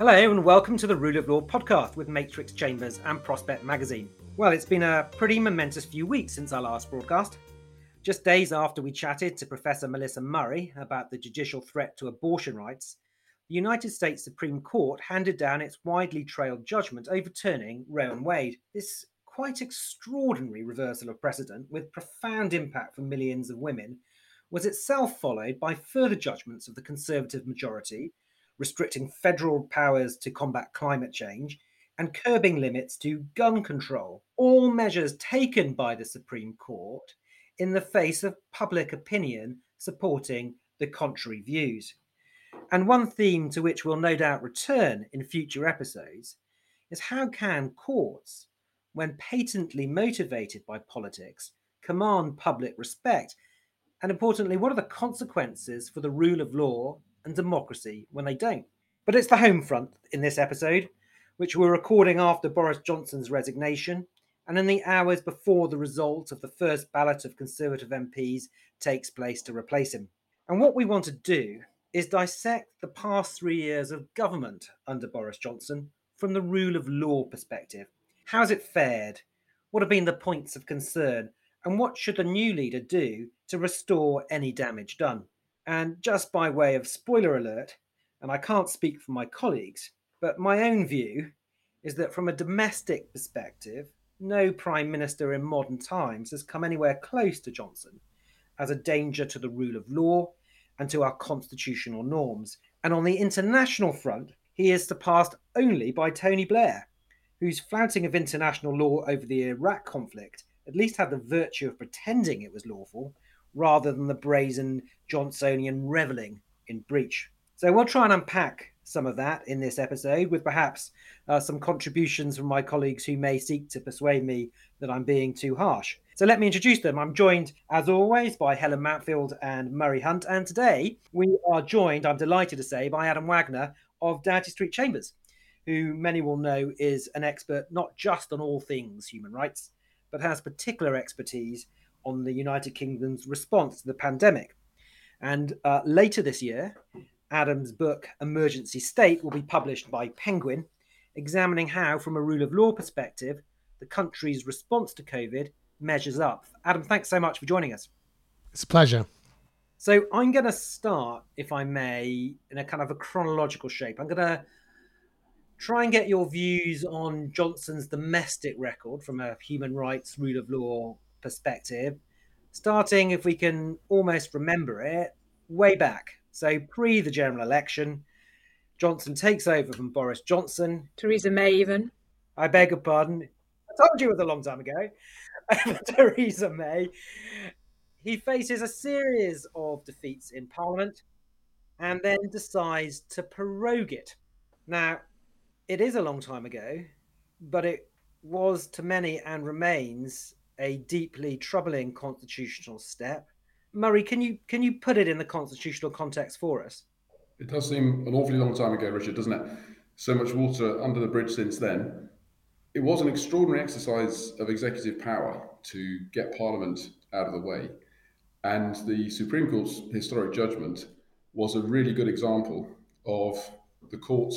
Hello and welcome to the Rule of Law podcast with Matrix Chambers and Prospect Magazine. Well, it's been a pretty momentous few weeks since our last broadcast. Just days after we chatted to Professor Melissa Murray about the judicial threat to abortion rights, the United States Supreme Court handed down its widely trailed judgment overturning Roe and Wade. This quite extraordinary reversal of precedent with profound impact for millions of women was itself followed by further judgments of the conservative majority restricting federal powers to combat climate change, and curbing limits to gun control, all measures taken by the Supreme Court in the face of public opinion supporting the contrary views. And one theme to which we'll no doubt return in future episodes is how can courts, when patently motivated by politics, command public respect? And importantly, what are the consequences for the rule of law and democracy when they don't. But it's the home front in this episode, which we're recording after Boris Johnson's resignation and in the hours before the result of the first ballot of Conservative MPs takes place to replace him. And what we want to do is dissect the past three years of government under Boris Johnson from the rule of law perspective. How's it fared? What have been the points of concern? And what should the new leader do to restore any damage done? And just by way of spoiler alert, and I can't speak for my colleagues, but my own view is that from a domestic perspective, no prime minister in modern times has come anywhere close to Johnson as a danger to the rule of law and to our constitutional norms. And on the international front, he is surpassed only by Tony Blair, whose flouting of international law over the Iraq conflict at least had the virtue of pretending it was lawful rather than the brazen Johnsonian reveling in breach. So we'll try and unpack some of that in this episode with perhaps uh, some contributions from my colleagues who may seek to persuade me that I'm being too harsh. So let me introduce them. I'm joined, as always, by Helen Mountfield and Murray Hunt. And today we are joined, I'm delighted to say, by Adam Wagner of Doughty Street Chambers, who many will know is an expert not just on all things human rights, but has particular expertise on the United Kingdom's response to the pandemic. And uh, later this year, Adam's book, Emergency State, will be published by Penguin, examining how, from a rule of law perspective, the country's response to COVID measures up. Adam, thanks so much for joining us. It's a pleasure. So I'm going to start, if I may, in a kind of a chronological shape. I'm going to try and get your views on Johnson's domestic record from a human rights, rule of law perspective, starting, if we can almost remember it, way back. So, pre the general election, Johnson takes over from Boris Johnson. Theresa May, even. I beg your pardon. I told you it was a long time ago. Theresa May. He faces a series of defeats in Parliament and then decides to prorogue it. Now, it is a long time ago, but it was to many and remains a deeply troubling constitutional step. Murray, can you can you put it in the constitutional context for us? It does seem an awfully long time ago, Richard, doesn't it? So much water under the bridge since then. It was an extraordinary exercise of executive power to get Parliament out of the way. And the Supreme Court's historic judgment was a really good example of the court,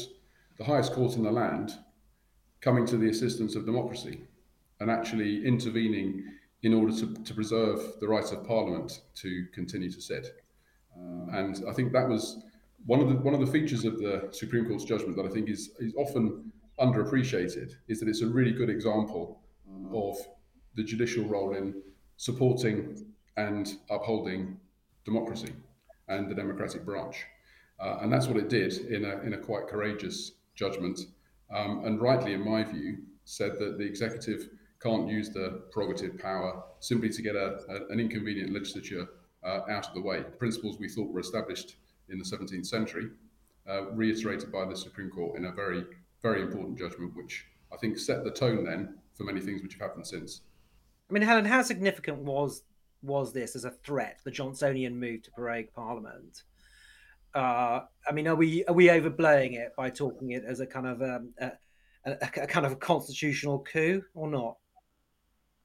the highest court in the land, coming to the assistance of democracy and actually intervening in order to, to preserve the right of Parliament to continue to sit. Uh, and I think that was one of the one of the features of the Supreme Court's judgment that I think is, is often underappreciated is that it's a really good example of the judicial role in supporting and upholding democracy and the democratic branch. Uh, and that's what it did in a, in a quite courageous judgment. Um, and rightly, in my view, said that the executive can't use the prerogative power simply to get a, a, an inconvenient legislature uh, out of the way. Principles we thought were established in the 17th century, uh, reiterated by the Supreme Court in a very, very important judgment, which I think set the tone then for many things which have happened since. I mean, Helen, how significant was was this as a threat, the Johnsonian move to prorogue Parliament? Uh, I mean, are we are we overblowing it by talking it as a kind of um, a, a, a, kind of constitutional coup or not?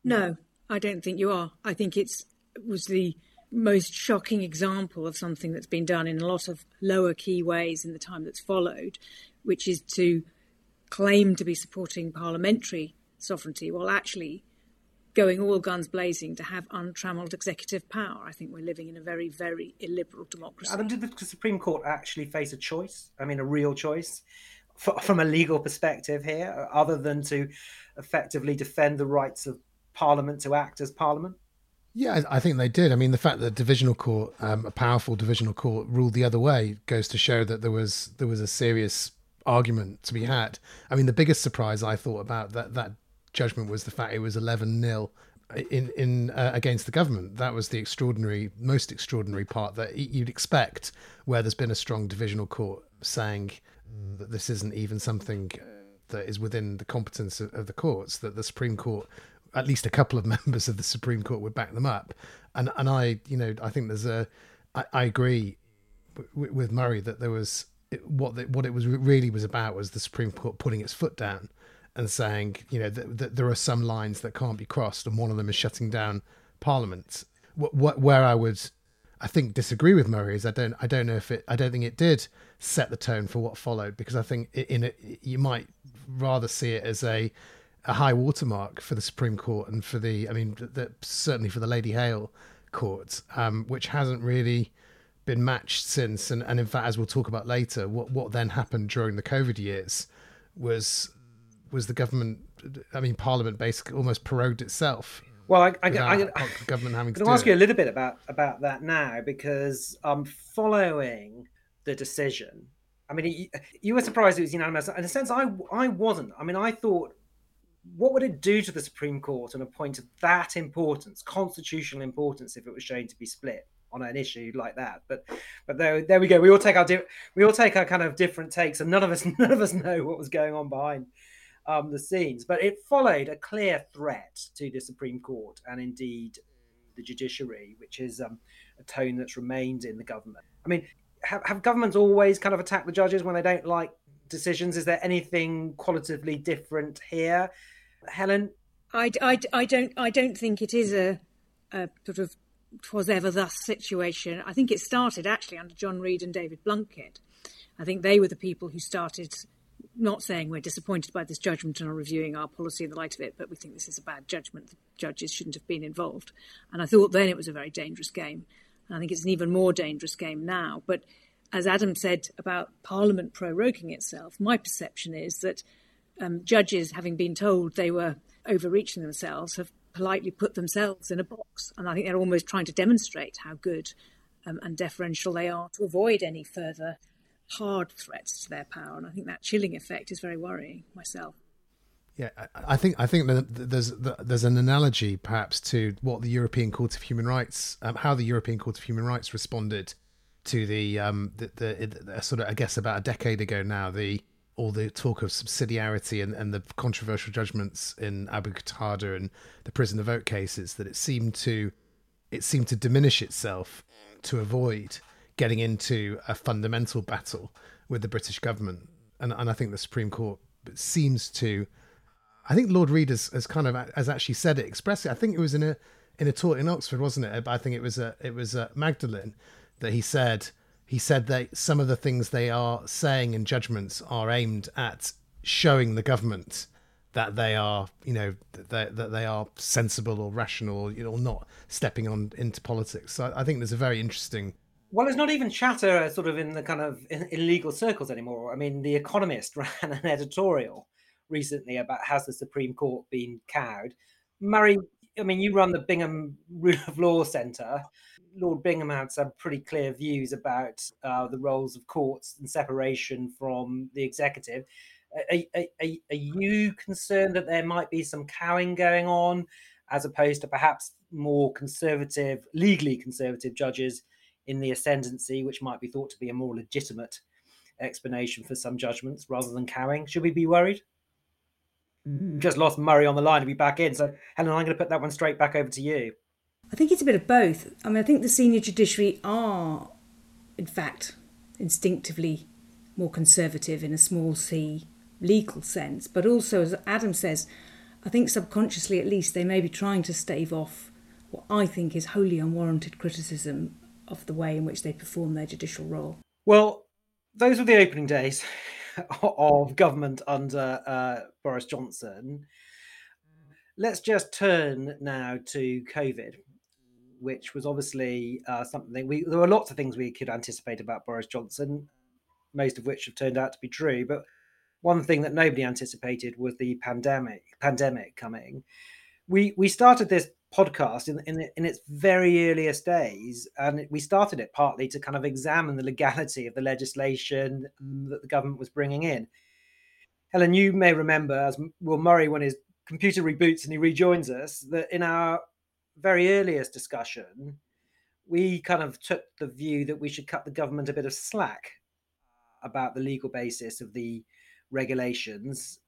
No, I don't think you are. I think it's it was the most shocking example of something that's been done in a lot of lower key ways in the time that's followed, which is to claim to be supporting parliamentary sovereignty while actually going all guns blazing to have untrammeled executive power. I think we're living in a very, very illiberal democracy. Adam, did the Supreme Court actually face a choice? I mean, a real choice from a legal perspective here, other than to effectively defend the rights of Parliament to act as Parliament? Yeah, I think they did. I mean, the fact that divisional court, um, a powerful divisional court, ruled the other way goes to show that there was there was a serious argument to be had. I mean, the biggest surprise I thought about that that judgment was the fact it was 11 nil in in uh, against the government. That was the extraordinary, most extraordinary part that you'd expect, where there's been a strong divisional court saying that this isn't even something that is within the competence of, of the courts. That the Supreme Court at least a couple of members of the Supreme Court would back them up. And and I, you know, I think there's a, I, I agree w- with Murray that there was what the, what it was really was about was the Supreme Court putting its foot down and saying, you know, that, that there are some lines that can't be crossed, and one of them is shutting down Parliament. What, what where I would, I think, disagree with Murray is I don't I don't know if it I don't think it did set the tone for what followed because I think in it you might rather see it as a a high watermark for the Supreme Court and for the, I mean, the, certainly for the Lady Hale court, um, which hasn't really been matched since. And, and in fact, as we'll talk about later, what, what then happened during the COVID years was was the government, I mean, Parliament basically almost prorogued itself. Well, I, I, I, I government having to ask you a little bit about about that now because um, following the decision, I mean, you were surprised it was unanimous. In a sense, I I wasn't. I mean, I thought what would it do to the Supreme Court on a point of that importance, constitutional importance, if it was shown to be split on an issue like that? But but there there we go. We all take our di- we all take our kind of different takes, and none of us none of us know what was going on behind um, the scenes. But it followed a clear threat to the Supreme Court and indeed the judiciary, which is um, a tone that's remained in the government. I mean, have, have governments always kind of attacked the judges when they don't like decisions? Is there anything qualitatively different here? Helen? I, I, I don't I don't think it is a, a sort of twas ever thus situation. I think it started actually under John Reid and David Blunkett. I think they were the people who started not saying we're disappointed by this judgment and are reviewing our policy in the light of it, but we think this is a bad judgment. The judges shouldn't have been involved. And I thought then it was a very dangerous game. And I think it's an even more dangerous game now. But as Adam said about Parliament proroguing itself, my perception is that um, judges, having been told they were overreaching themselves, have politely put themselves in a box. And I think they're almost trying to demonstrate how good um, and deferential they are to avoid any further hard threats to their power. And I think that chilling effect is very worrying myself. Yeah, I think I think there's there's an analogy perhaps to what the European Court of Human Rights, um, how the European Court of Human Rights responded to the um the, the, the, sort of I guess about a decade ago now the all the talk of subsidiarity and, and the controversial judgments in Abu Qatada and the prisoner of vote cases that it seemed to it seemed to diminish itself to avoid getting into a fundamental battle with the British government. And and I think the Supreme Court seems to I think Lord Reed has, has kind of has actually said it expressly. I think it was in a in a talk in Oxford wasn't it? I think it was a it was a Magdalen that he said he said that some of the things they are saying in judgments are aimed at showing the government that they are, you know, that that they are sensible or rational, or, you know, not stepping on into politics. So I, think there's a very interesting. Well, it's not even chatter sort of in the kind of in, in legal circles anymore. I mean, The Economist ran an editorial recently about has the Supreme Court been cowed. Murray, I mean, you run the Bingham Rule of Law Centre. Lord Bingham had some pretty clear views about uh, the roles of courts and separation from the executive. Are, are, are, you concerned that there might be some cowing going on, as opposed to perhaps more conservative, legally conservative judges in the ascendancy, which might be thought to be a more legitimate explanation for some judgments rather than cowing? Should we be worried? Mm. Just lost Murray on the line to be back in. So, Helen, I'm going to put that one straight back over to you. I think it's a bit of both. I mean, I think the senior judiciary are, in fact, instinctively more conservative in a small c legal sense, but also, as Adam says, I think subconsciously at least they may be trying to stave off what I think is wholly unwarranted criticism of the way in which they perform their judicial role. Well, those were the opening days of government under uh, Boris Johnson. Let's just turn now to COVID, which was obviously uh, something we there were lots of things we could anticipate about Boris Johnson, most of which have turned out to be true. But one thing that nobody anticipated was the pandemic pandemic coming. We we started this podcast in in, in its very earliest days, and we started it partly to kind of examine the legality of the legislation that the government was bringing in. Helen, you may remember, as Will Murray, when his computer reboots and he rejoins us, that in our very earliest discussion, we kind of took the view that we should cut the government a bit of slack about the legal basis of the regulations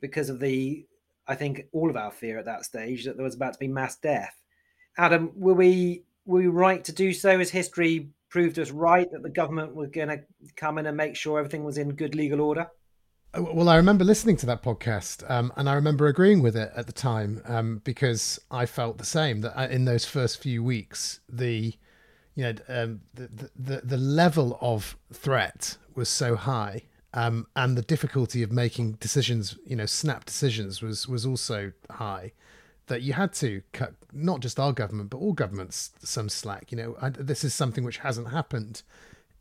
because of the I think all of our fear at that stage that there was about to be mass death. Adam, were we were we right to do so? Has history proved us right that the government was going to come in and make sure everything was in good legal order? Uh, Well, I remember listening to that podcast, um, and I remember agreeing with it at the time um, because I felt the same. That uh, in those first few weeks, the you know um, the, the the level of threat was so high, um, and the difficulty of making decisions, you know, snap decisions, was was also high. That you had to cut not just our government, but all governments some slack. You know, I, this is something which hasn't happened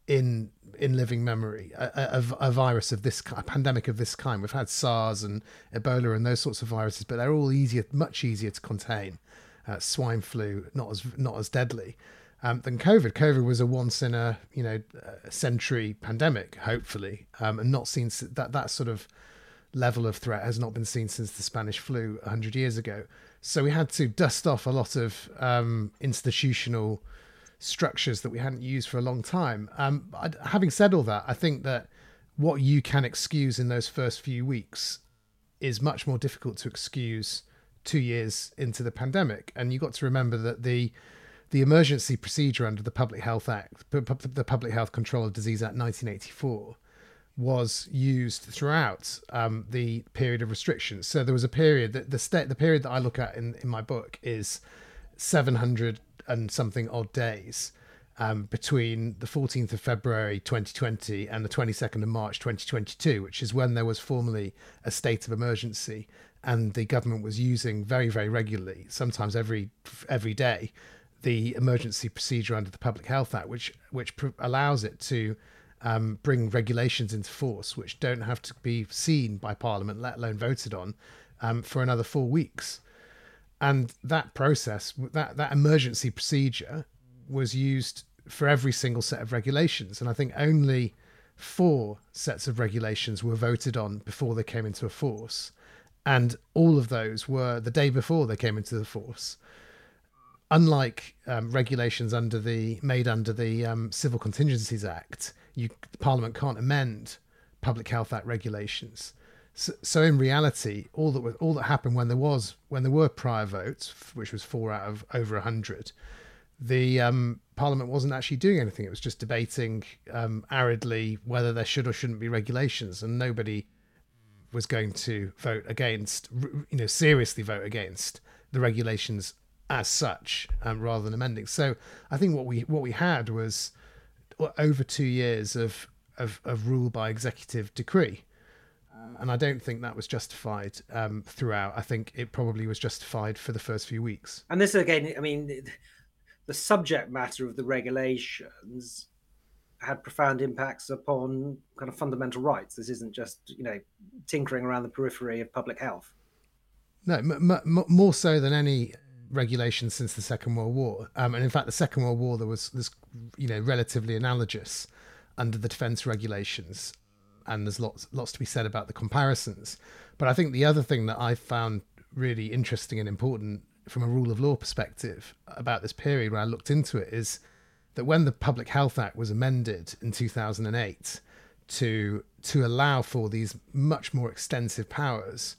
in in living memory a, a, a virus of this a pandemic of this kind. We've had SARS and Ebola and those sorts of viruses, but they're all easier, much easier to contain. Uh, swine flu not as not as deadly um, than COVID. COVID was a once in a you know a century pandemic, hopefully, um, and not seen that that sort of level of threat has not been seen since the Spanish flu 100 years ago. So we had to dust off a lot of um, institutional structures that we hadn't used for a long time. Um, I, having said all that, I think that what you can excuse in those first few weeks is much more difficult to excuse two years into the pandemic. And you got to remember that the the emergency procedure under the Public Health Act, the Public Health Control of Disease Act 1984, was used throughout um, the period of restrictions. So there was a period that the state, the period that I look at in, in my book is 700 and something odd days um, between the 14th of February 2020 and the 22nd of March 2022, which is when there was formally a state of emergency and the government was using very, very regularly, sometimes every every day, the emergency procedure under the Public Health Act, which which pr- allows it to um, bring regulations into force, which don't have to be seen by Parliament, let alone voted on, um, for another four weeks. And that process, that that emergency procedure, was used for every single set of regulations, and I think only four sets of regulations were voted on before they came into force, and all of those were the day before they came into the force. Unlike um, regulations under the made under the um, Civil Contingencies Act, you Parliament can't amend Public Health Act regulations. So, so in reality, all that was, all that happened when there was when there were prior votes, which was four out of over hundred, the um, Parliament wasn't actually doing anything. It was just debating um, aridly whether there should or shouldn't be regulations, and nobody was going to vote against, you know, seriously vote against the regulations as such, um, rather than amending. So I think what we what we had was over two years of of, of rule by executive decree, and I don't think that was justified um, throughout. I think it probably was justified for the first few weeks. And this again, I mean, the subject matter of the regulations had profound impacts upon kind of fundamental rights. This isn't just you know tinkering around the periphery of public health. No, m- m- more so than any regulation since the Second World War. Um, and in fact, the Second World War there was this you know relatively analogous under the defence regulations, and there's lots lots to be said about the comparisons. But I think the other thing that I found really interesting and important from a rule of law perspective about this period when I looked into it is that when the Public Health Act was amended in 2008 to to allow for these much more extensive powers,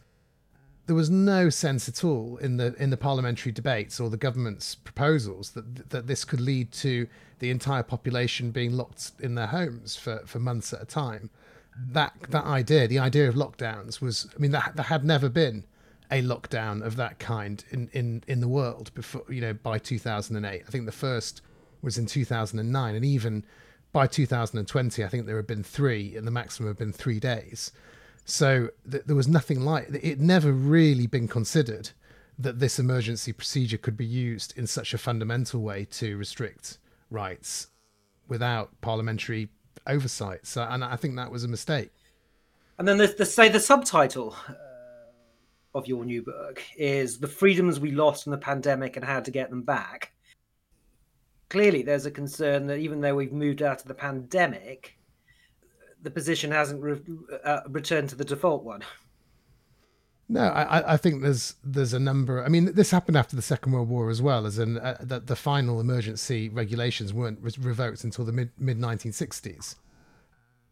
there was no sense at all in the in the parliamentary debates or the government's proposals that that this could lead to the entire population being locked in their homes for, for months at a time. That that idea, the idea of lockdowns, was I mean, there, there had never been a lockdown of that kind in, in, in the world before you know by 2008. I think the first was in 2009, and even by 2020, I think there had been three, and the maximum had been three days. So th- there was nothing like it. Never really been considered that this emergency procedure could be used in such a fundamental way to restrict rights without parliamentary oversight. So, and I think that was a mistake. And then the, the say the subtitle uh, of your new book is "The Freedoms We Lost in the Pandemic and How to Get Them Back." Clearly, there's a concern that even though we've moved out of the pandemic, the position hasn't re- uh, returned to the default one. No, I, I think there's there's a number. I mean, this happened after the Second World War as well, as in uh, the, the final emergency regulations weren't re- revoked until the mid mid 1960s,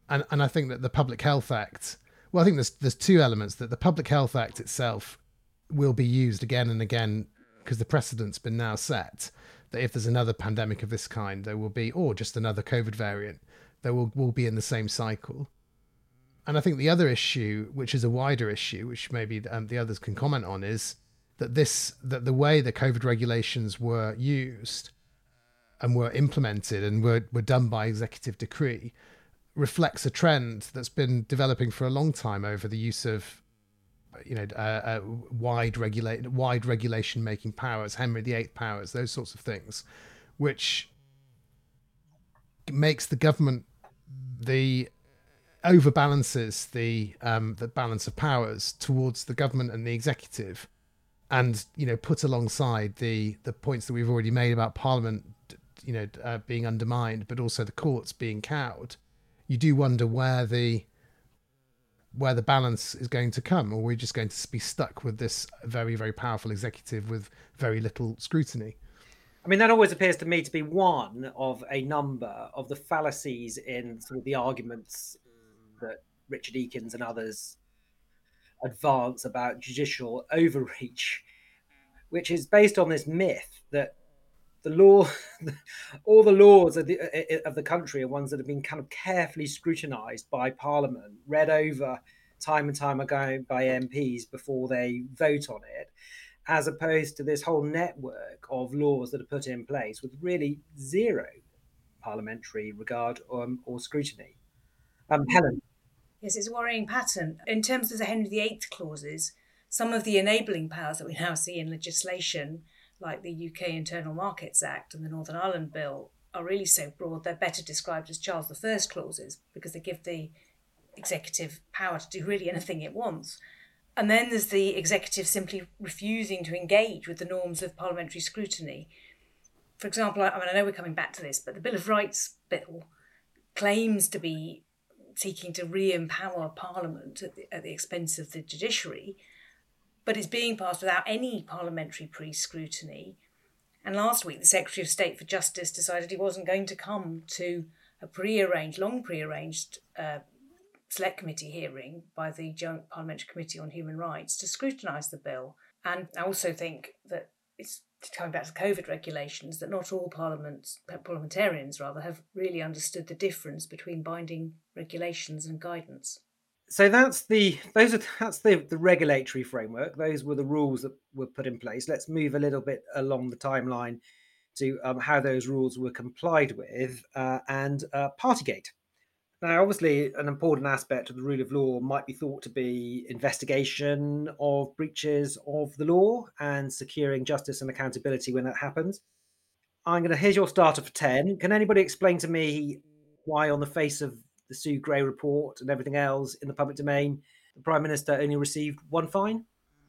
and and I think that the Public Health Act. Well, I think there's there's two elements that the Public Health Act itself will be used again and again because the precedent's been now set that if there's another pandemic of this kind, there will be, or just another COVID variant, there will will be in the same cycle. And I think the other issue, which is a wider issue, which maybe um, the others can comment on, is that this that the way the COVID regulations were used and were implemented and were, were done by executive decree reflects a trend that's been developing for a long time over the use of you know uh, uh, wide regulate wide regulation making powers henry viii powers those sorts of things which makes the government the overbalances the um, the balance of powers towards the government and the executive, and you know put alongside the the points that we've already made about Parliament, you know, uh, being undermined, but also the courts being cowed. You do wonder where the where the balance is going to come, or we're just going to be stuck with this very very powerful executive with very little scrutiny. I mean, that always appears to me to be one of a number of the fallacies in sort of the arguments that Richard Ekins and others advance about judicial overreach, which is based on this myth that the law, all the laws of the, of the country are ones that have been kind of carefully scrutinised by Parliament, read over time and time ago by MPs before they vote on it, as opposed to this whole network of laws that are put in place with really zero parliamentary regard or, um, or scrutiny. Um, Helen. Yes, it's a worrying pattern. In terms of the Henry VIII clauses, some of the enabling powers that we now see in legislation, like the UK Internal Markets Act and the Northern Ireland Bill, are really so broad they're better described as Charles I clauses because they give the executive power to do really anything it wants. And then there's the executive simply refusing to engage with the norms of parliamentary scrutiny. For example, I mean, I know we're coming back to this, but the Bill of Rights bill claims to be seeking to re empower Parliament at the, at the expense of the judiciary, but it's being passed without any parliamentary pre scrutiny. And last week, the Secretary of State for Justice decided he wasn't going to come to a pre arranged, long pre arranged uh, select committee hearing by the Joint Parliamentary Committee on Human Rights to scrutinise the bill. And I also think that it's coming back to COVID regulations, that not all parliaments, parliamentarians rather, have really understood the difference between binding regulations and guidance. So that's the those are that's the, the regulatory framework. Those were the rules that were put in place. Let's move a little bit along the timeline to um, how those rules were complied with uh, and uh, Partygate. Now, obviously, an important aspect of the rule of law might be thought to be investigation of breaches of the law and securing justice and accountability when that happens. I'm going to here's your starter for 10. Can anybody explain to me why, on the face of the Sue Gray report and everything else in the public domain, the Prime Minister only received one fine?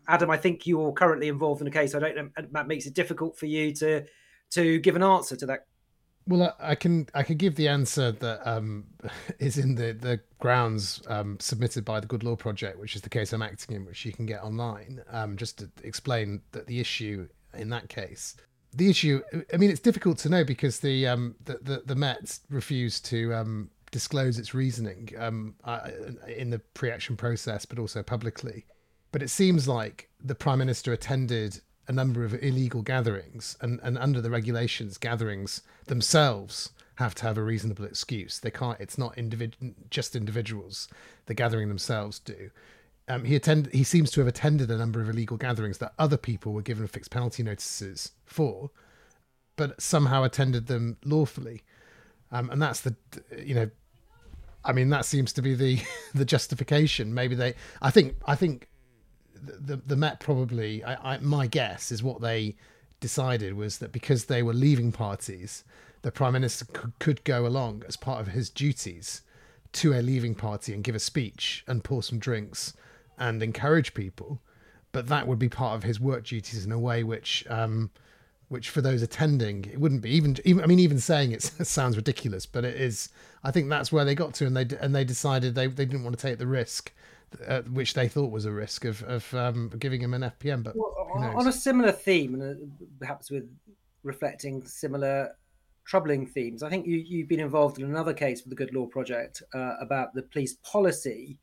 Adam, I think you're currently involved in a case. I don't know that makes it difficult for you to to give an answer to that well, I, can I can give the answer that um, is in the the grounds um, submitted by the Good Law Project, which is the case I'm acting in, which you can get online. Um, just to explain that the issue in that case, the issue. I mean, it's difficult to know because the um, the, the, the Met refused to um, disclose its reasoning um, in the pre-action process, but also publicly. But it seems like the Prime Minister attended a number of illegal gatherings, and, and under the regulations, gatherings themselves have to have a reasonable excuse. They can't. It's not individ- just individuals. The gathering themselves do. Um, he attend. He seems to have attended a number of illegal gatherings that other people were given fixed penalty notices for, but somehow attended them lawfully. Um, and that's the, you know, I mean, that seems to be the the justification. Maybe they. I think. I think the the Met probably, I, I, my guess is what they decided was that because they were leaving parties, the prime minister could, could go along as part of his duties to a leaving party and give a speech and pour some drinks and encourage people, but that would be part of his work duties in a way which. Um, which for those attending it wouldn't be even even I mean even saying it sounds ridiculous but it is I think that's where they got to and they and they decided they, they didn't want to take the risk uh, which they thought was a risk of of um, giving him an FPN. But well, on a similar theme, and uh, perhaps with reflecting similar troubling themes, I think you you've been involved in another case with the Good Law Project uh, about the police policy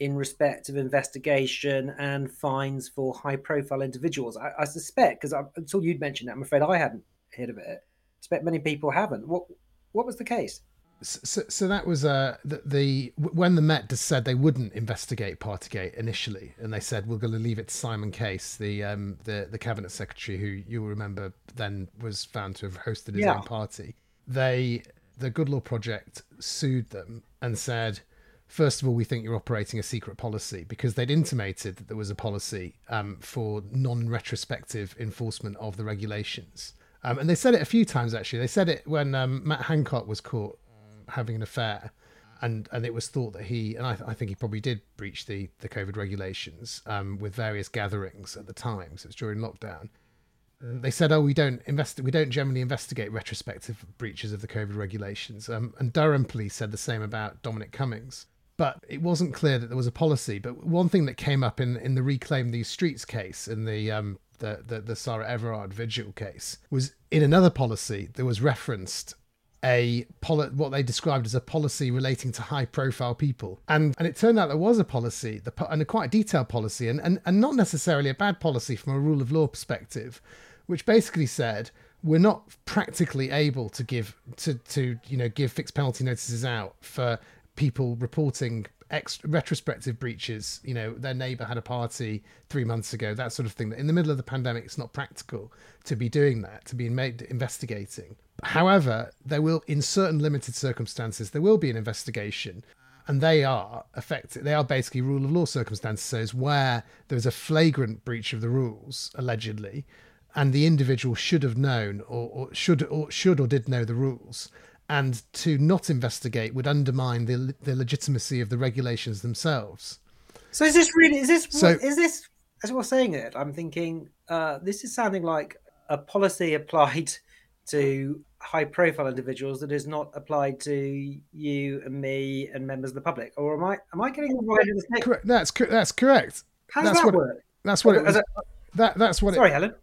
in respect of investigation and fines for high profile individuals. I, I suspect because until you'd mentioned that, I'm afraid I hadn't heard of it. I expect many people haven't. What what was the case? So, so that was uh, the, the when the Met just said they wouldn't investigate Partygate initially, and they said we're going to leave it to Simon Case, the um, the the cabinet secretary, who you'll remember then was found to have hosted his yeah. own party. They the Good Law Project sued them and said, first of all, we think you're operating a secret policy because they'd intimated that there was a policy um, for non-retrospective enforcement of the regulations. Um, and they said it a few times actually. They said it when um, Matt Hancock was caught having an affair, and and it was thought that he and I, I think he probably did breach the the COVID regulations um, with various gatherings at the time. So it's during lockdown. They said, "Oh, we don't invest. We don't generally investigate retrospective breaches of the COVID regulations." Um, and Durham police said the same about Dominic Cummings. But it wasn't clear that there was a policy. But one thing that came up in in the Reclaim These Streets case, in the um, the, the, the Sarah Everard vigil case, was in another policy that was referenced a poli- what they described as a policy relating to high profile people. And and it turned out there was a policy the and a quite detailed policy and, and and not necessarily a bad policy from a rule of law perspective which basically said we're not practically able to give to to you know give fixed penalty notices out for people reporting ex- retrospective breaches you know their neighbor had a party 3 months ago that sort of thing in the middle of the pandemic it's not practical to be doing that to be made investigating However, there will, in certain limited circumstances, there will be an investigation, and they are affected. They are basically rule of law circumstances. Where there's a flagrant breach of the rules, allegedly, and the individual should have known, or, or should, or should, or did know the rules, and to not investigate would undermine the the legitimacy of the regulations themselves. So is this really? Is this? So, is this? As we're saying it, I'm thinking uh, this is sounding like a policy applied to high profile individuals that is not applied to you and me and members of the public or am i am i getting the right correct that's that's correct how does that's that what, work that's what it was, that that's what sorry it, helen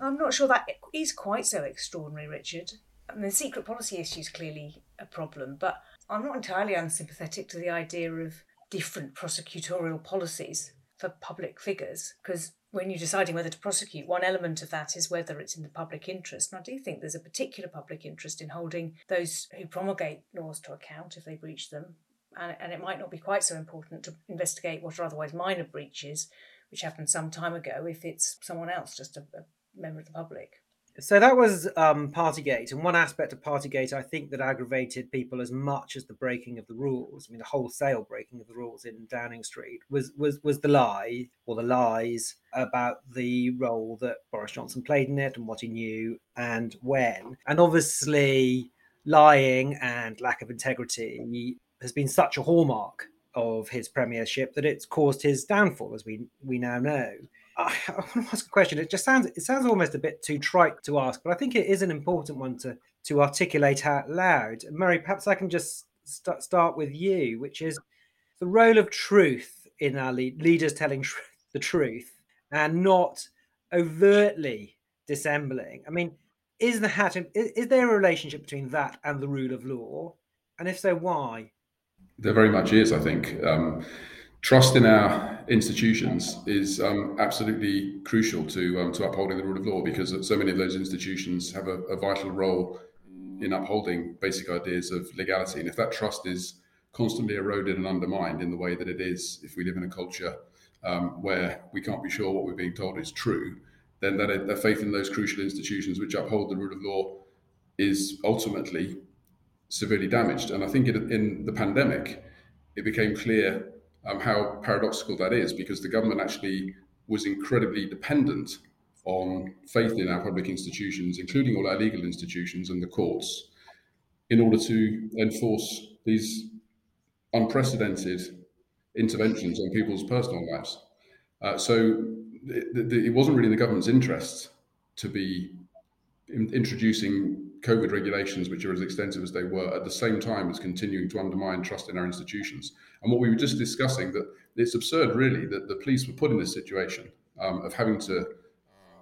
i'm not sure that is quite so extraordinary richard The secret policy issue is clearly a problem but i'm not entirely unsympathetic to the idea of different prosecutorial policies for public figures because when you're deciding whether to prosecute, one element of that is whether it's in the public interest. And I do think there's a particular public interest in holding those who promulgate laws to account if they breach them. And, and it might not be quite so important to investigate what are otherwise minor breaches, which happened some time ago, if it's someone else, just a, a member of the public. So that was um, Partygate, and one aspect of Partygate I think that aggravated people as much as the breaking of the rules. I mean, the wholesale breaking of the rules in Downing Street was was was the lie or the lies about the role that Boris Johnson played in it and what he knew and when, and obviously lying and lack of integrity has been such a hallmark of his premiership that it's caused his downfall, as we we now know. I, want to ask a question. It just sounds it sounds almost a bit too trite to ask, but I think it is an important one to to articulate out loud. Murray, perhaps I can just st- start with you, which is the role of truth in our leaders telling tr- the truth and not overtly dissembling. I mean, is the hat is, is there a relationship between that and the rule of law? And if so, why? There very much is, I think. Um, trust in our institutions is um, absolutely crucial to um, to upholding the rule of law because so many of those institutions have a, a, vital role in upholding basic ideas of legality. And if that trust is constantly eroded and undermined in the way that it is, if we live in a culture um, where we can't be sure what we're being told is true, then that, faith in those crucial institutions which uphold the rule of law is ultimately severely damaged. And I think it, in the pandemic, it became clear um, how paradoxical that is because the government actually was incredibly dependent on faith in our public institutions, including all our legal institutions and the courts, in order to enforce these unprecedented interventions on people's personal lives. Uh, so it, it, wasn't really in the government's interest to be in, introducing COVID regulations, which are as extensive as they were, at the same time as continuing to undermine trust in our institutions. And what we were just discussing that it's absurd, really, that the police were put in this situation um, of having to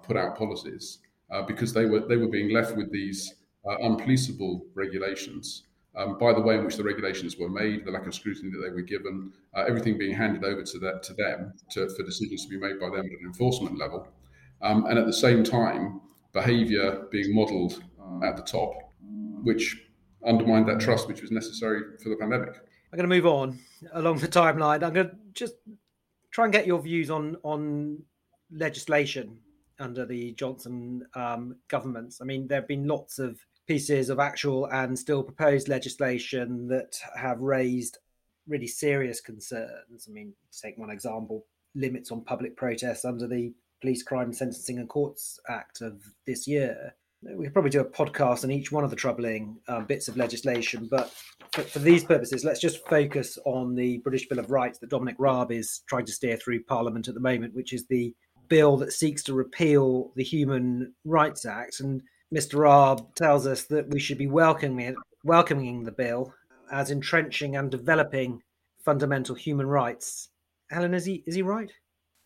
put out policies uh, because they were they were being left with these uh, unpoliceable regulations. Um, by the way in which the regulations were made, the lack of scrutiny that they were given, uh, everything being handed over to that to them to, for decisions to be made by them at an enforcement level, um, and at the same time, behaviour being modelled at the top, which undermined that trust which was necessary for the pandemic. I'm going to move on along the timeline. I'm going to just try and get your views on on legislation under the Johnson um, governments. I mean, there have been lots of pieces of actual and still proposed legislation that have raised really serious concerns. I mean, to take one example, limits on public protests under the Police Crime Sentencing and Courts Act of this year we could probably do a podcast on each one of the troubling um, bits of legislation, but for, for, these purposes, let's just focus on the British Bill of Rights that Dominic Raab is trying to steer through Parliament at the moment, which is the bill that seeks to repeal the Human Rights Act. And Mr. Raab tells us that we should be welcoming welcoming the bill as entrenching and developing fundamental human rights. Helen, is he is he right?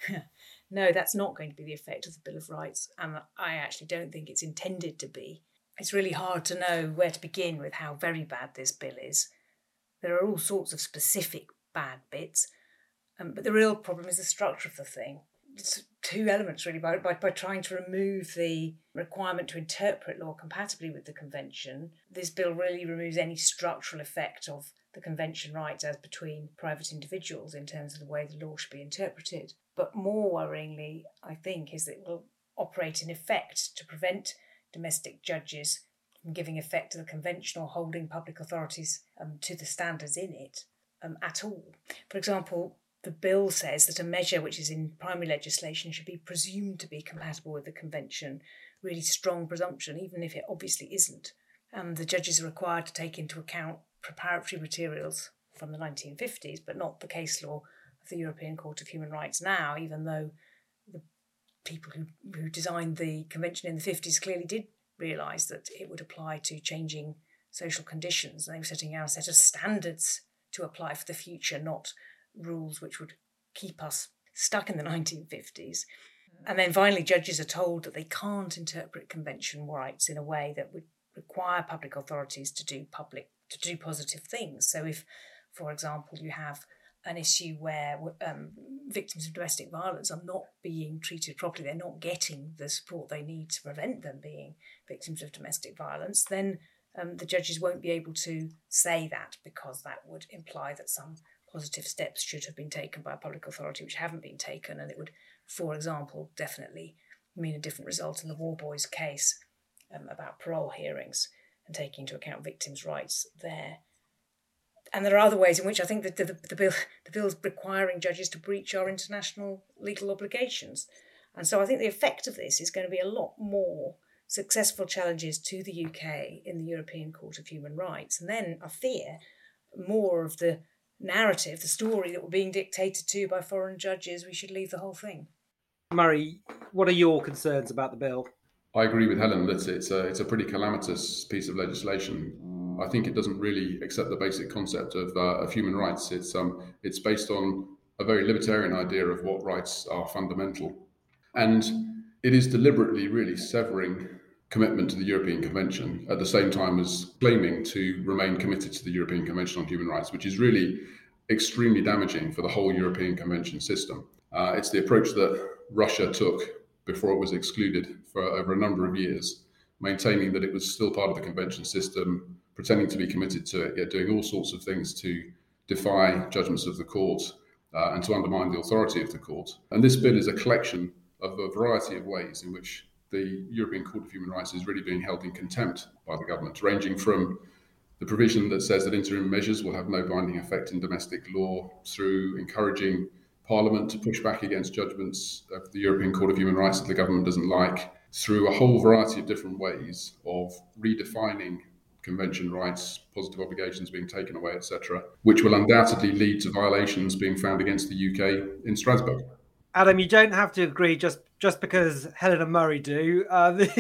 no, that's not going to be the effect of the Bill of Rights, and I actually don't think it's intended to be. It's really hard to know where to begin with how very bad this bill is. There are all sorts of specific bad bits, um, but the real problem is the structure of the thing. It's two elements really. By, by, by trying to remove the requirement to interpret law compatibly with the convention, this bill really removes any structural effect of the convention rights as between private individuals in terms of the way the law should be interpreted. But more worryingly, I think, is that it will operate in effect to prevent domestic judges from giving effect to the convention or holding public authorities um, to the standards in it um, at all. For example, the bill says that a measure which is in primary legislation should be presumed to be compatible with the convention, really strong presumption, even if it obviously isn't. Um, the judges are required to take into account preparatory materials from the 1950s, but not the case law of the European Court of Human Rights now, even though the people who, who designed the convention in the 50s clearly did realise that it would apply to changing social conditions. They were setting out a set of standards to apply for the future, not rules which would keep us stuck in the 1950s. And then finally, judges are told that they can't interpret convention rights in a way that would require public authorities to do public to do positive things. So, if, for example, you have an issue where um, victims of domestic violence are not being treated properly, they're not getting the support they need to prevent them being victims of domestic violence, then um, the judges won't be able to say that because that would imply that some positive steps should have been taken by a public authority which haven't been taken, and it would, for example, definitely mean a different result in the Worboys case um, about parole hearings and taking into account victims' rights there. And there are other ways in which I think that the, the, the bill the bill's requiring judges to breach our international legal obligations. And so I think the effect of this is going to be a lot more successful challenges to the UK in the European Court of Human Rights. And then I fear more of the narrative, the story that we're being dictated to by foreign judges, we should leave the whole thing. Murray, what are your concerns about the bill? I agree with Helen that it's a, it's a pretty calamitous piece of legislation. I think it doesn't really accept the basic concept of, uh, of human rights. It's, um, it's based on a very libertarian idea of what rights are fundamental. And it is deliberately really severing commitment to the European Convention at the same time as claiming to remain committed to the European Convention on Human Rights, which is really extremely damaging for the whole European Convention system. Uh, it's the approach that Russia took before it was excluded for over a number of years, maintaining that it was still part of the convention system, pretending to be committed to it, yet doing all sorts of things to defy judgments of the court uh, and to undermine the authority of the court. And this bill is a collection of a variety of ways in which the European Court of Human Rights is really being held in contempt by the government, ranging from the provision that says that interim measures will have no binding effect in domestic law through encouraging Parliament to push back against judgments of the European Court of Human Rights that the government doesn't like through a whole variety of different ways of redefining convention rights, positive obligations being taken away, etc., which will undoubtedly lead to violations being found against the UK in Strasbourg. Adam, you don't have to agree just just because Helen and Murray do. Uh,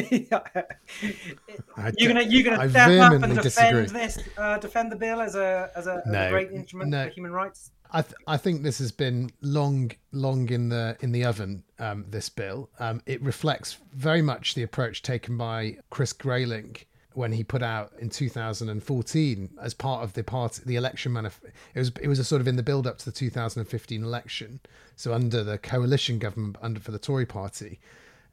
you're gonna you're gonna step up and defend disagree. this, uh, defend the bill as a as a, no, as a great instrument no. for human rights. I th- I think this has been long long in the in the oven. Um, this bill um, it reflects very much the approach taken by Chris Grayling when he put out in 2014 as part of the part the election manif- it was it was a sort of in the build up to the 2015 election so under the coalition government under for the Tory party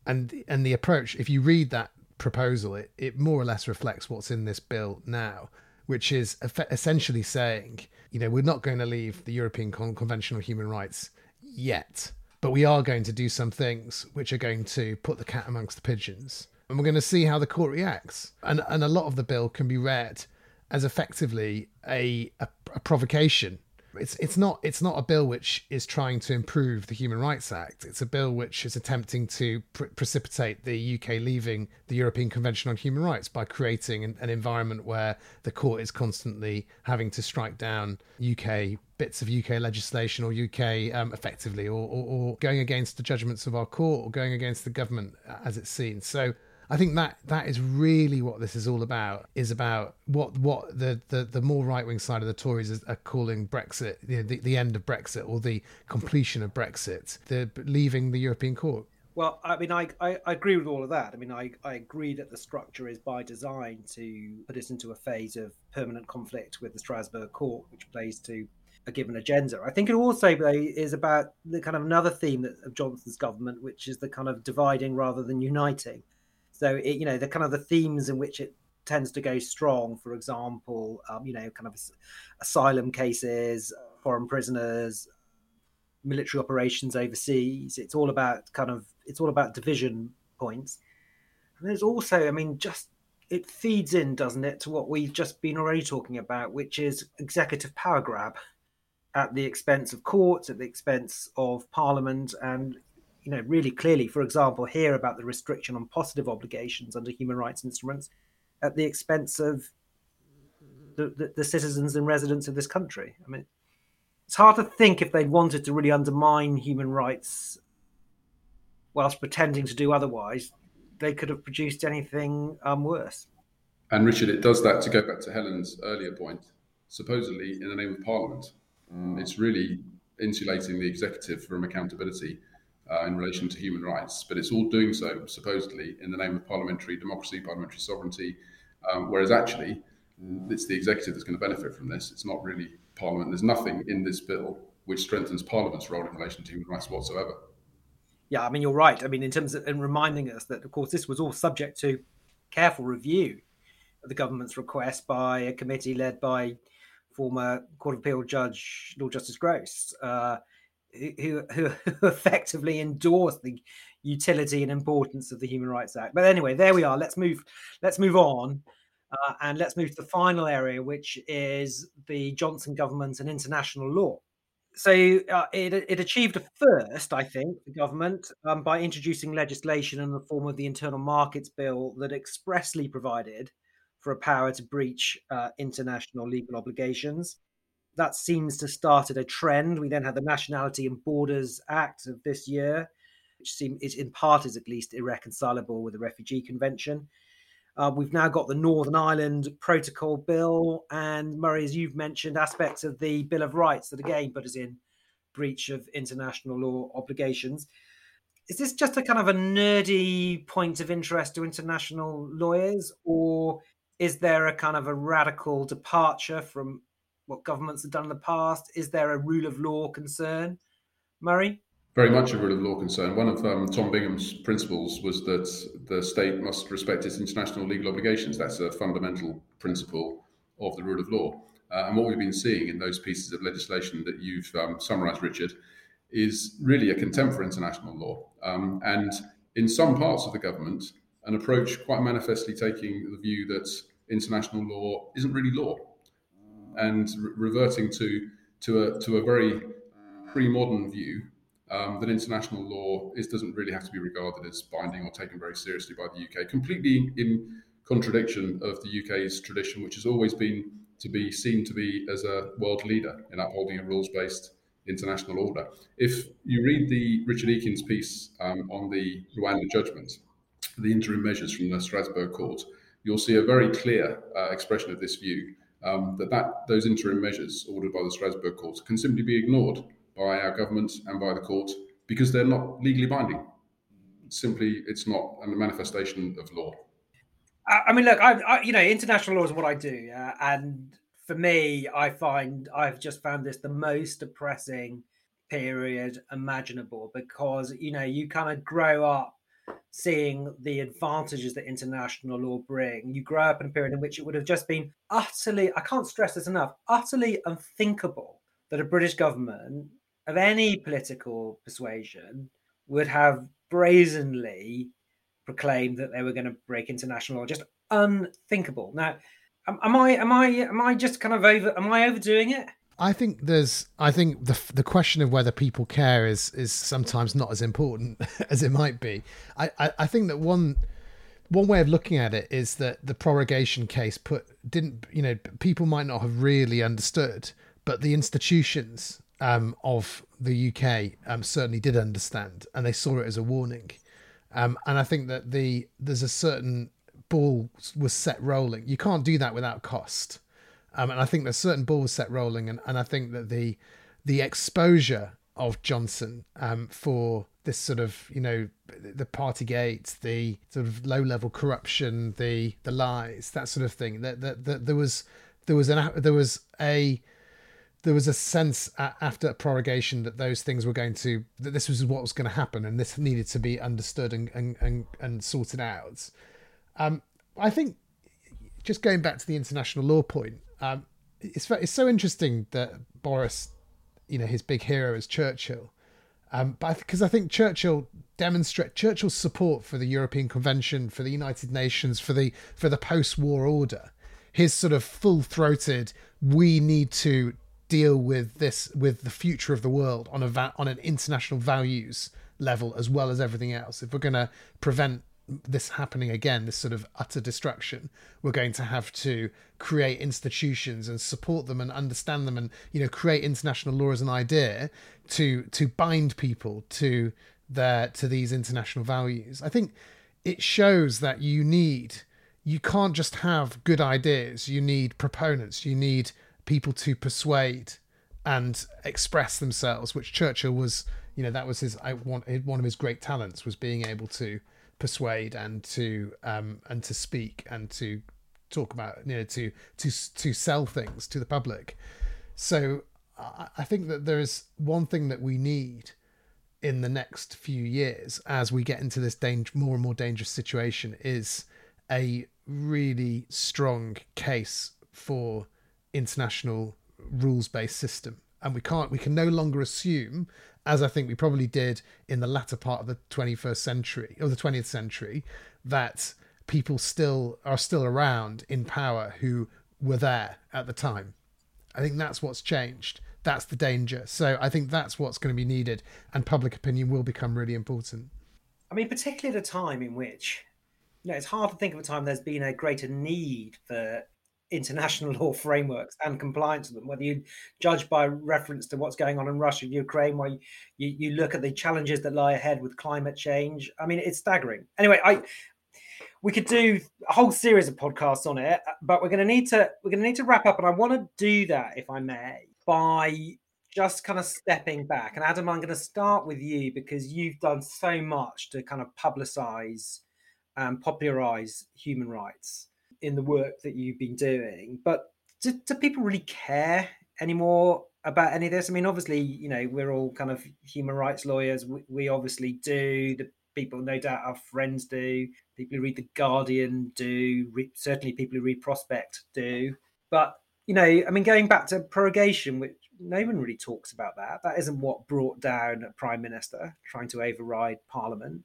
and and the approach if you read that proposal it, it more or less reflects what's in this bill now which is essentially saying you know, we're not going to leave the European Con- Convention on Human Rights yet, but we are going to do some things which are going to put the cat amongst the pigeons. And we're going to see how the court reacts. And, and a lot of the bill can be read as effectively a, a, a provocation it's it's not it's not a bill which is trying to improve the Human Rights Act. It's a bill which is attempting to pre- precipitate the UK leaving the European Convention on Human Rights by creating an, an environment where the court is constantly having to strike down UK bits of UK legislation or UK um, effectively, or, or, or going against the judgments of our court, or going against the government as it's seen. So I think that that is really what this is all about. Is about what what the the, the more right wing side of the Tories are calling Brexit, you know, the the end of Brexit or the completion of Brexit, the leaving the European Court. Well, I mean, I, I, I, agree with all of that. I mean, I, I agree that the structure is by design to put us into a phase of permanent conflict with the Strasbourg court, which plays to a given agenda. I think it also is about the kind of another theme of Johnson's government, which is the kind of dividing rather than uniting. So it, you know the kind of the themes in which it tends to go strong. For example, um, you know, kind of asylum cases, foreign prisoners, military operations overseas. It's all about kind of it's all about division points. And there's also, I mean, just it feeds in, doesn't it, to what we've just been already talking about, which is executive power grab at the expense of courts, at the expense of parliament, and you know, really clearly, for example, here about the restriction on positive obligations under human rights instruments at the expense of the, the, the citizens and residents of this country. I mean, it's hard to think if they'd wanted to really undermine human rights whilst pretending to do otherwise, they could have produced anything um, worse. And Richard, it does that to go back to Helen's earlier point. Supposedly, in the name of Parliament, um, it's really insulating the executive from accountability uh, in relation to human rights, but it's all doing so supposedly in the name of parliamentary democracy, parliamentary sovereignty, um, whereas actually it's the executive that's going to benefit from this. It's not really Parliament. There's nothing in this bill which strengthens Parliament's role in relation to human rights whatsoever. Yeah, I mean you're right. I mean in terms of in reminding us that of course this was all subject to careful review of the government's request by a committee led by former Court of Appeal Judge Lord Justice Gross. Uh, who, who, effectively endorsed the utility and importance of the Human Rights Act. But anyway, there we are. Let's move. Let's move on, uh, and let's move to the final area, which is the Johnson government and international law. So uh, it, it achieved a first, I think, the government um, by introducing legislation in the form of the Internal Markets Bill that expressly provided for a power to breach uh, international legal obligations. That seems to started a trend. We then had the Nationality and Borders Act of this year, which seems, in part, is at least irreconcilable with the Refugee Convention. Uh, we've now got the Northern Ireland Protocol Bill, and Murray, as you've mentioned, aspects of the Bill of Rights that again put us in breach of international law obligations. Is this just a kind of a nerdy point of interest to international lawyers, or is there a kind of a radical departure from what governments have done in the past? Is there a rule of law concern? Murray? Very much a rule of law concern. One of um, Tom Bingham's principles was that the state must respect its international legal obligations. That's a fundamental principle of the rule of law. Uh, and what we've been seeing in those pieces of legislation that you've um, summarised, Richard, is really a contempt for international law. Um, and in some parts of the government, an approach quite manifestly taking the view that international law isn't really law, and re- reverting to to a to a very pre-modern view um, that international law is doesn't really have to be regarded as binding or taken very seriously by the UK. Completely in contradiction of the UK's tradition, which has always been to be seen to be as a world leader in upholding a rules-based international order. If you read the Richard Ekins piece um, on the Rwanda judgment, the interim measures from the Strasbourg court, you'll see a very clear uh, expression of this view um, that, that those interim measures ordered by the Strasbourg court can simply be ignored by our government and by the court because they're not legally binding. Simply, it's not a manifestation of law. I mean, look, I, I, you know, international law is what I do, uh, and for me, I find I've just found this the most depressing period imaginable because you know you kind of grow up seeing the advantages that international law bring. You grow up in a period in which it would have just been utterly, I can't stress this enough, utterly unthinkable that a British government of any political persuasion would have brazenly proclaimed that they were going to break international law. Just unthinkable. Now, am I am I am I just kind of over? Am I overdoing it? I think there's. I think the the question of whether people care is is sometimes not as important as it might be. I, I, I think that one one way of looking at it is that the prorogation case put didn't you know people might not have really understood, but the institutions um, of the UK um, certainly did understand, and they saw it as a warning. Um, and I think that the there's a certain ball was set rolling. You can't do that without cost. Um, and I think there's certain balls set rolling, and, and I think that the the exposure of Johnson um, for this sort of you know the party gate, the sort of low level corruption, the the lies, that sort of thing. That that, that there was there was an there was a there was a sense after prorogation that those things were going to that this was what was going to happen and this needed to be understood and and and, and sorted out um, i think just going back to the international law point um, it's it's so interesting that boris you know his big hero is churchill um, but because I, I think churchill demonstrate churchill's support for the european convention for the united nations for the for the post-war order his sort of full-throated we need to deal with this with the future of the world on a va- on an international values level as well as everything else. If we're going to prevent this happening again, this sort of utter destruction, we're going to have to create institutions and support them and understand them and you know create international law as an idea to to bind people to their to these international values. I think it shows that you need you can't just have good ideas. You need proponents. You need people to persuade and express themselves, which Churchill was, you know, that was his I want one of his great talents was being able to persuade and to um and to speak and to talk about you know to to to sell things to the public. So I, think that there is one thing that we need in the next few years as we get into this danger, more and more dangerous situation is a really strong case for international rules based system and we can't we can no longer assume as i think we probably did in the latter part of the 21st century or the 20th century that people still are still around in power who were there at the time. I think that's what's changed. That's the danger. So i think that's what's going to be needed and public opinion will become really important. I mean particularly at a time in which you know it's hard to think of a time there's been a greater need for international law frameworks and compliance with them, whether you judge by reference to what's going on in Russia, and Ukraine, where you, you look at the challenges that lie ahead with climate change. I mean, it's staggering. Anyway, I we could do a whole series of podcasts on it, but we're to need to we're going to need to wrap up, and I want to do that, if I may, by just kind of stepping back. And Adam, I'm going to start with you because you've done so much to kind of publicize and popularize human rights in the work that you've been doing. But do, do people really care anymore about any of this? I mean, obviously, you know, we're all kind of human rights lawyers. We, we obviously do. The people, no doubt, our friends do. People who read the Guardian do. Re- certainly, people who read Prospect do. But you know, I mean, going back to prorogation, which no one really talks about that. That isn't what brought down a prime minister trying to override parliament.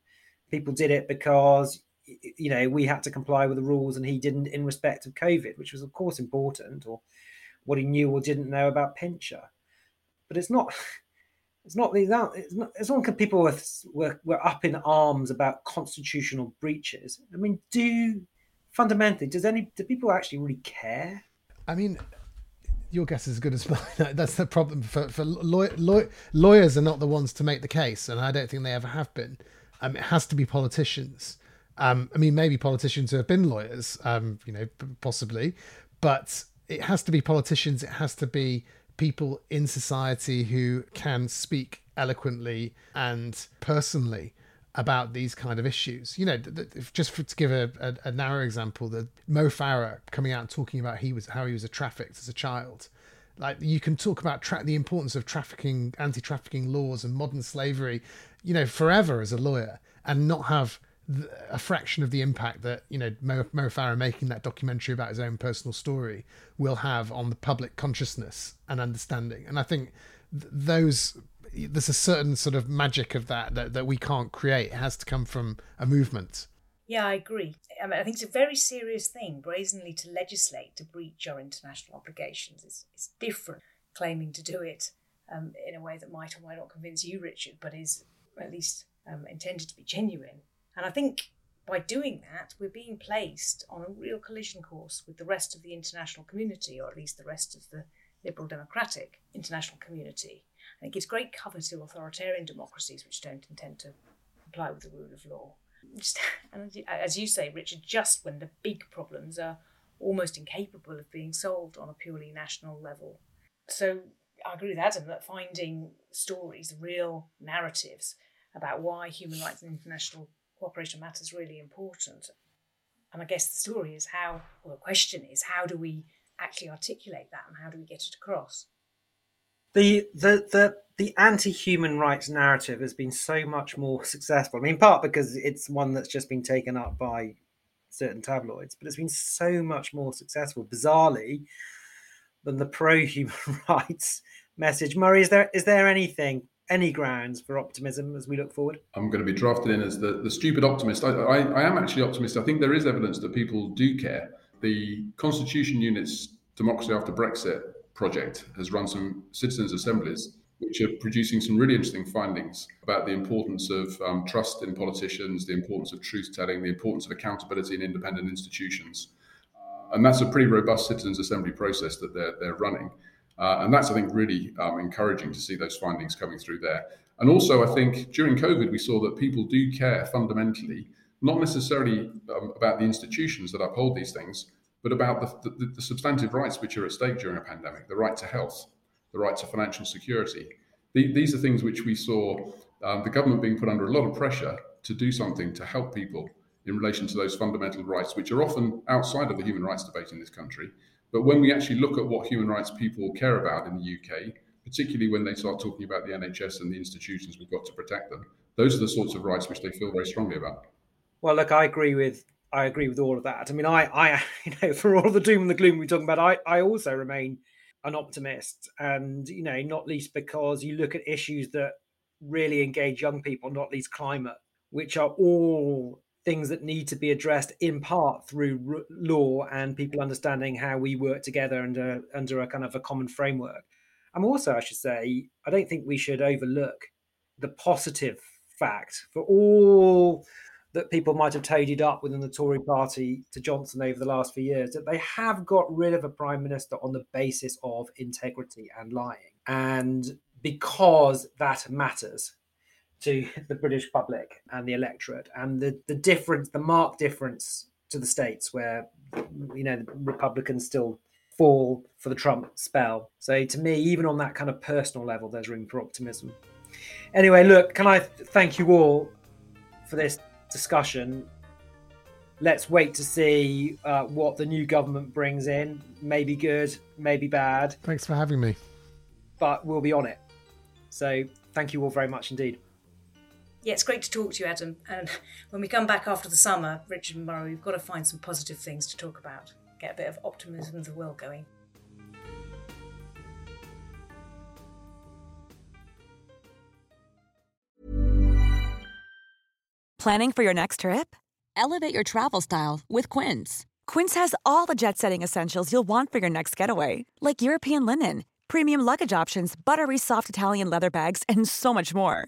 People did it because you know, we had to comply with the rules and he didn't in respect of COVID, which was of course important, or what he knew or didn't know about Pincher. But it's not. It's not these. It's not. It's not because people were, were were up in arms about constitutional breaches. I mean, do fundamentally does any do people actually really care? I mean, your guess is as good as mine. That's the problem for for law, law, lawyers are not the ones to make the case, and I don't think they ever have been. Um, it has to be politicians. Um, I mean, maybe politicians who have been lawyers, um, you know, possibly, but it has to be politicians. It has to be people in society who can speak eloquently and personally about these kind of issues. You know, just for, to give a, a, a narrow example, the Mo Farah coming out and talking about he was how he was trafficked as a child. Like you can talk about tra- the importance of trafficking, anti-trafficking laws, and modern slavery, you know, forever as a lawyer, and not have a fraction of the impact that you know Mo, Mo Farah making that documentary about his own personal story will have on the public consciousness and understanding. And I think th- those there's a certain sort of magic of that, that that we can't create. It has to come from a movement. Yeah, I agree. I mean, I think it's a very serious thing, brazenly to legislate to breach our international obligations. It's, it's different claiming to do it um, in a way that might or might not convince you, Richard, but is at least um, intended to be genuine. And I think by doing that, we're being placed on a real collision course with the rest of the international community, or at least the rest of the liberal democratic international community. And it gives great cover to authoritarian democracies which don't intend to comply with the rule of law. Just, and as you say, Richard, just when the big problems are almost incapable of being solved on a purely national level. So I agree with Adam that finding stories, real narratives about why human rights and international cooperation matters really important. And I guess the story is how, or the question is, how do we actually articulate that and how do we get it across? The the the the anti-human rights narrative has been so much more successful. I mean, in part because it's one that's just been taken up by certain tabloids, but it's been so much more successful, bizarrely, than the pro-human rights message. Murray, is there is there anything any grounds for optimism as we look forward? I'm going to be drafted in as the, the stupid optimist. I, I, I am actually optimistic. I think there is evidence that people do care. The Constitution Unit's Democracy After Brexit project has run some citizens' assemblies which are producing some really interesting findings about the importance of um, trust in politicians, the importance of truth telling, the importance of accountability in independent institutions. And that's a pretty robust citizens' assembly process that they're, they're running. Uh, and that's, I think, really um, encouraging to see those findings coming through there. And also, I think during COVID, we saw that people do care fundamentally, not necessarily um, about the institutions that uphold these things, but about the, the, the, substantive rights which are at stake during a pandemic the right to health, the right to financial security. The, these are things which we saw um, the government being put under a lot of pressure to do something to help people in relation to those fundamental rights, which are often outside of the human rights debate in this country. But when we actually look at what human rights people care about in the UK, particularly when they start talking about the NHS and the institutions we've got to protect them, those are the sorts of rights which they feel very strongly about. Well, look, I agree with I agree with all of that. I mean, I, I, you know, for all the doom and the gloom we're talking about, I, I also remain an optimist, and you know, not least because you look at issues that really engage young people, not least climate, which are all things that need to be addressed in part through r- law and people understanding how we work together under under a kind of a common framework. I'm also, I should say, I don't think we should overlook the positive fact for all that people might have toadied up within the Tory party to Johnson over the last few years, that they have got rid of a prime minister on the basis of integrity and lying. And because that matters to the British public and the electorate, and the, the difference, the marked difference to the states where, you know, the Republicans still fall for the Trump spell. So to me, even on that kind of personal level, there's room for optimism. Anyway, look, can I thank you all for this discussion. Let's wait to see uh, what the new government brings in. Maybe good, maybe bad. Thanks for having me. But we'll be on it. So thank you all very much indeed. Yeah, it's great to talk to you, Adam. And when we come back after the summer, Richard and Murray, we've got to find some positive things to talk about. Get a bit of optimism of the world going. Planning for your next trip? Elevate your travel style with Quince. Quince has all the jet setting essentials you'll want for your next getaway, like European linen, premium luggage options, buttery soft Italian leather bags, and so much more.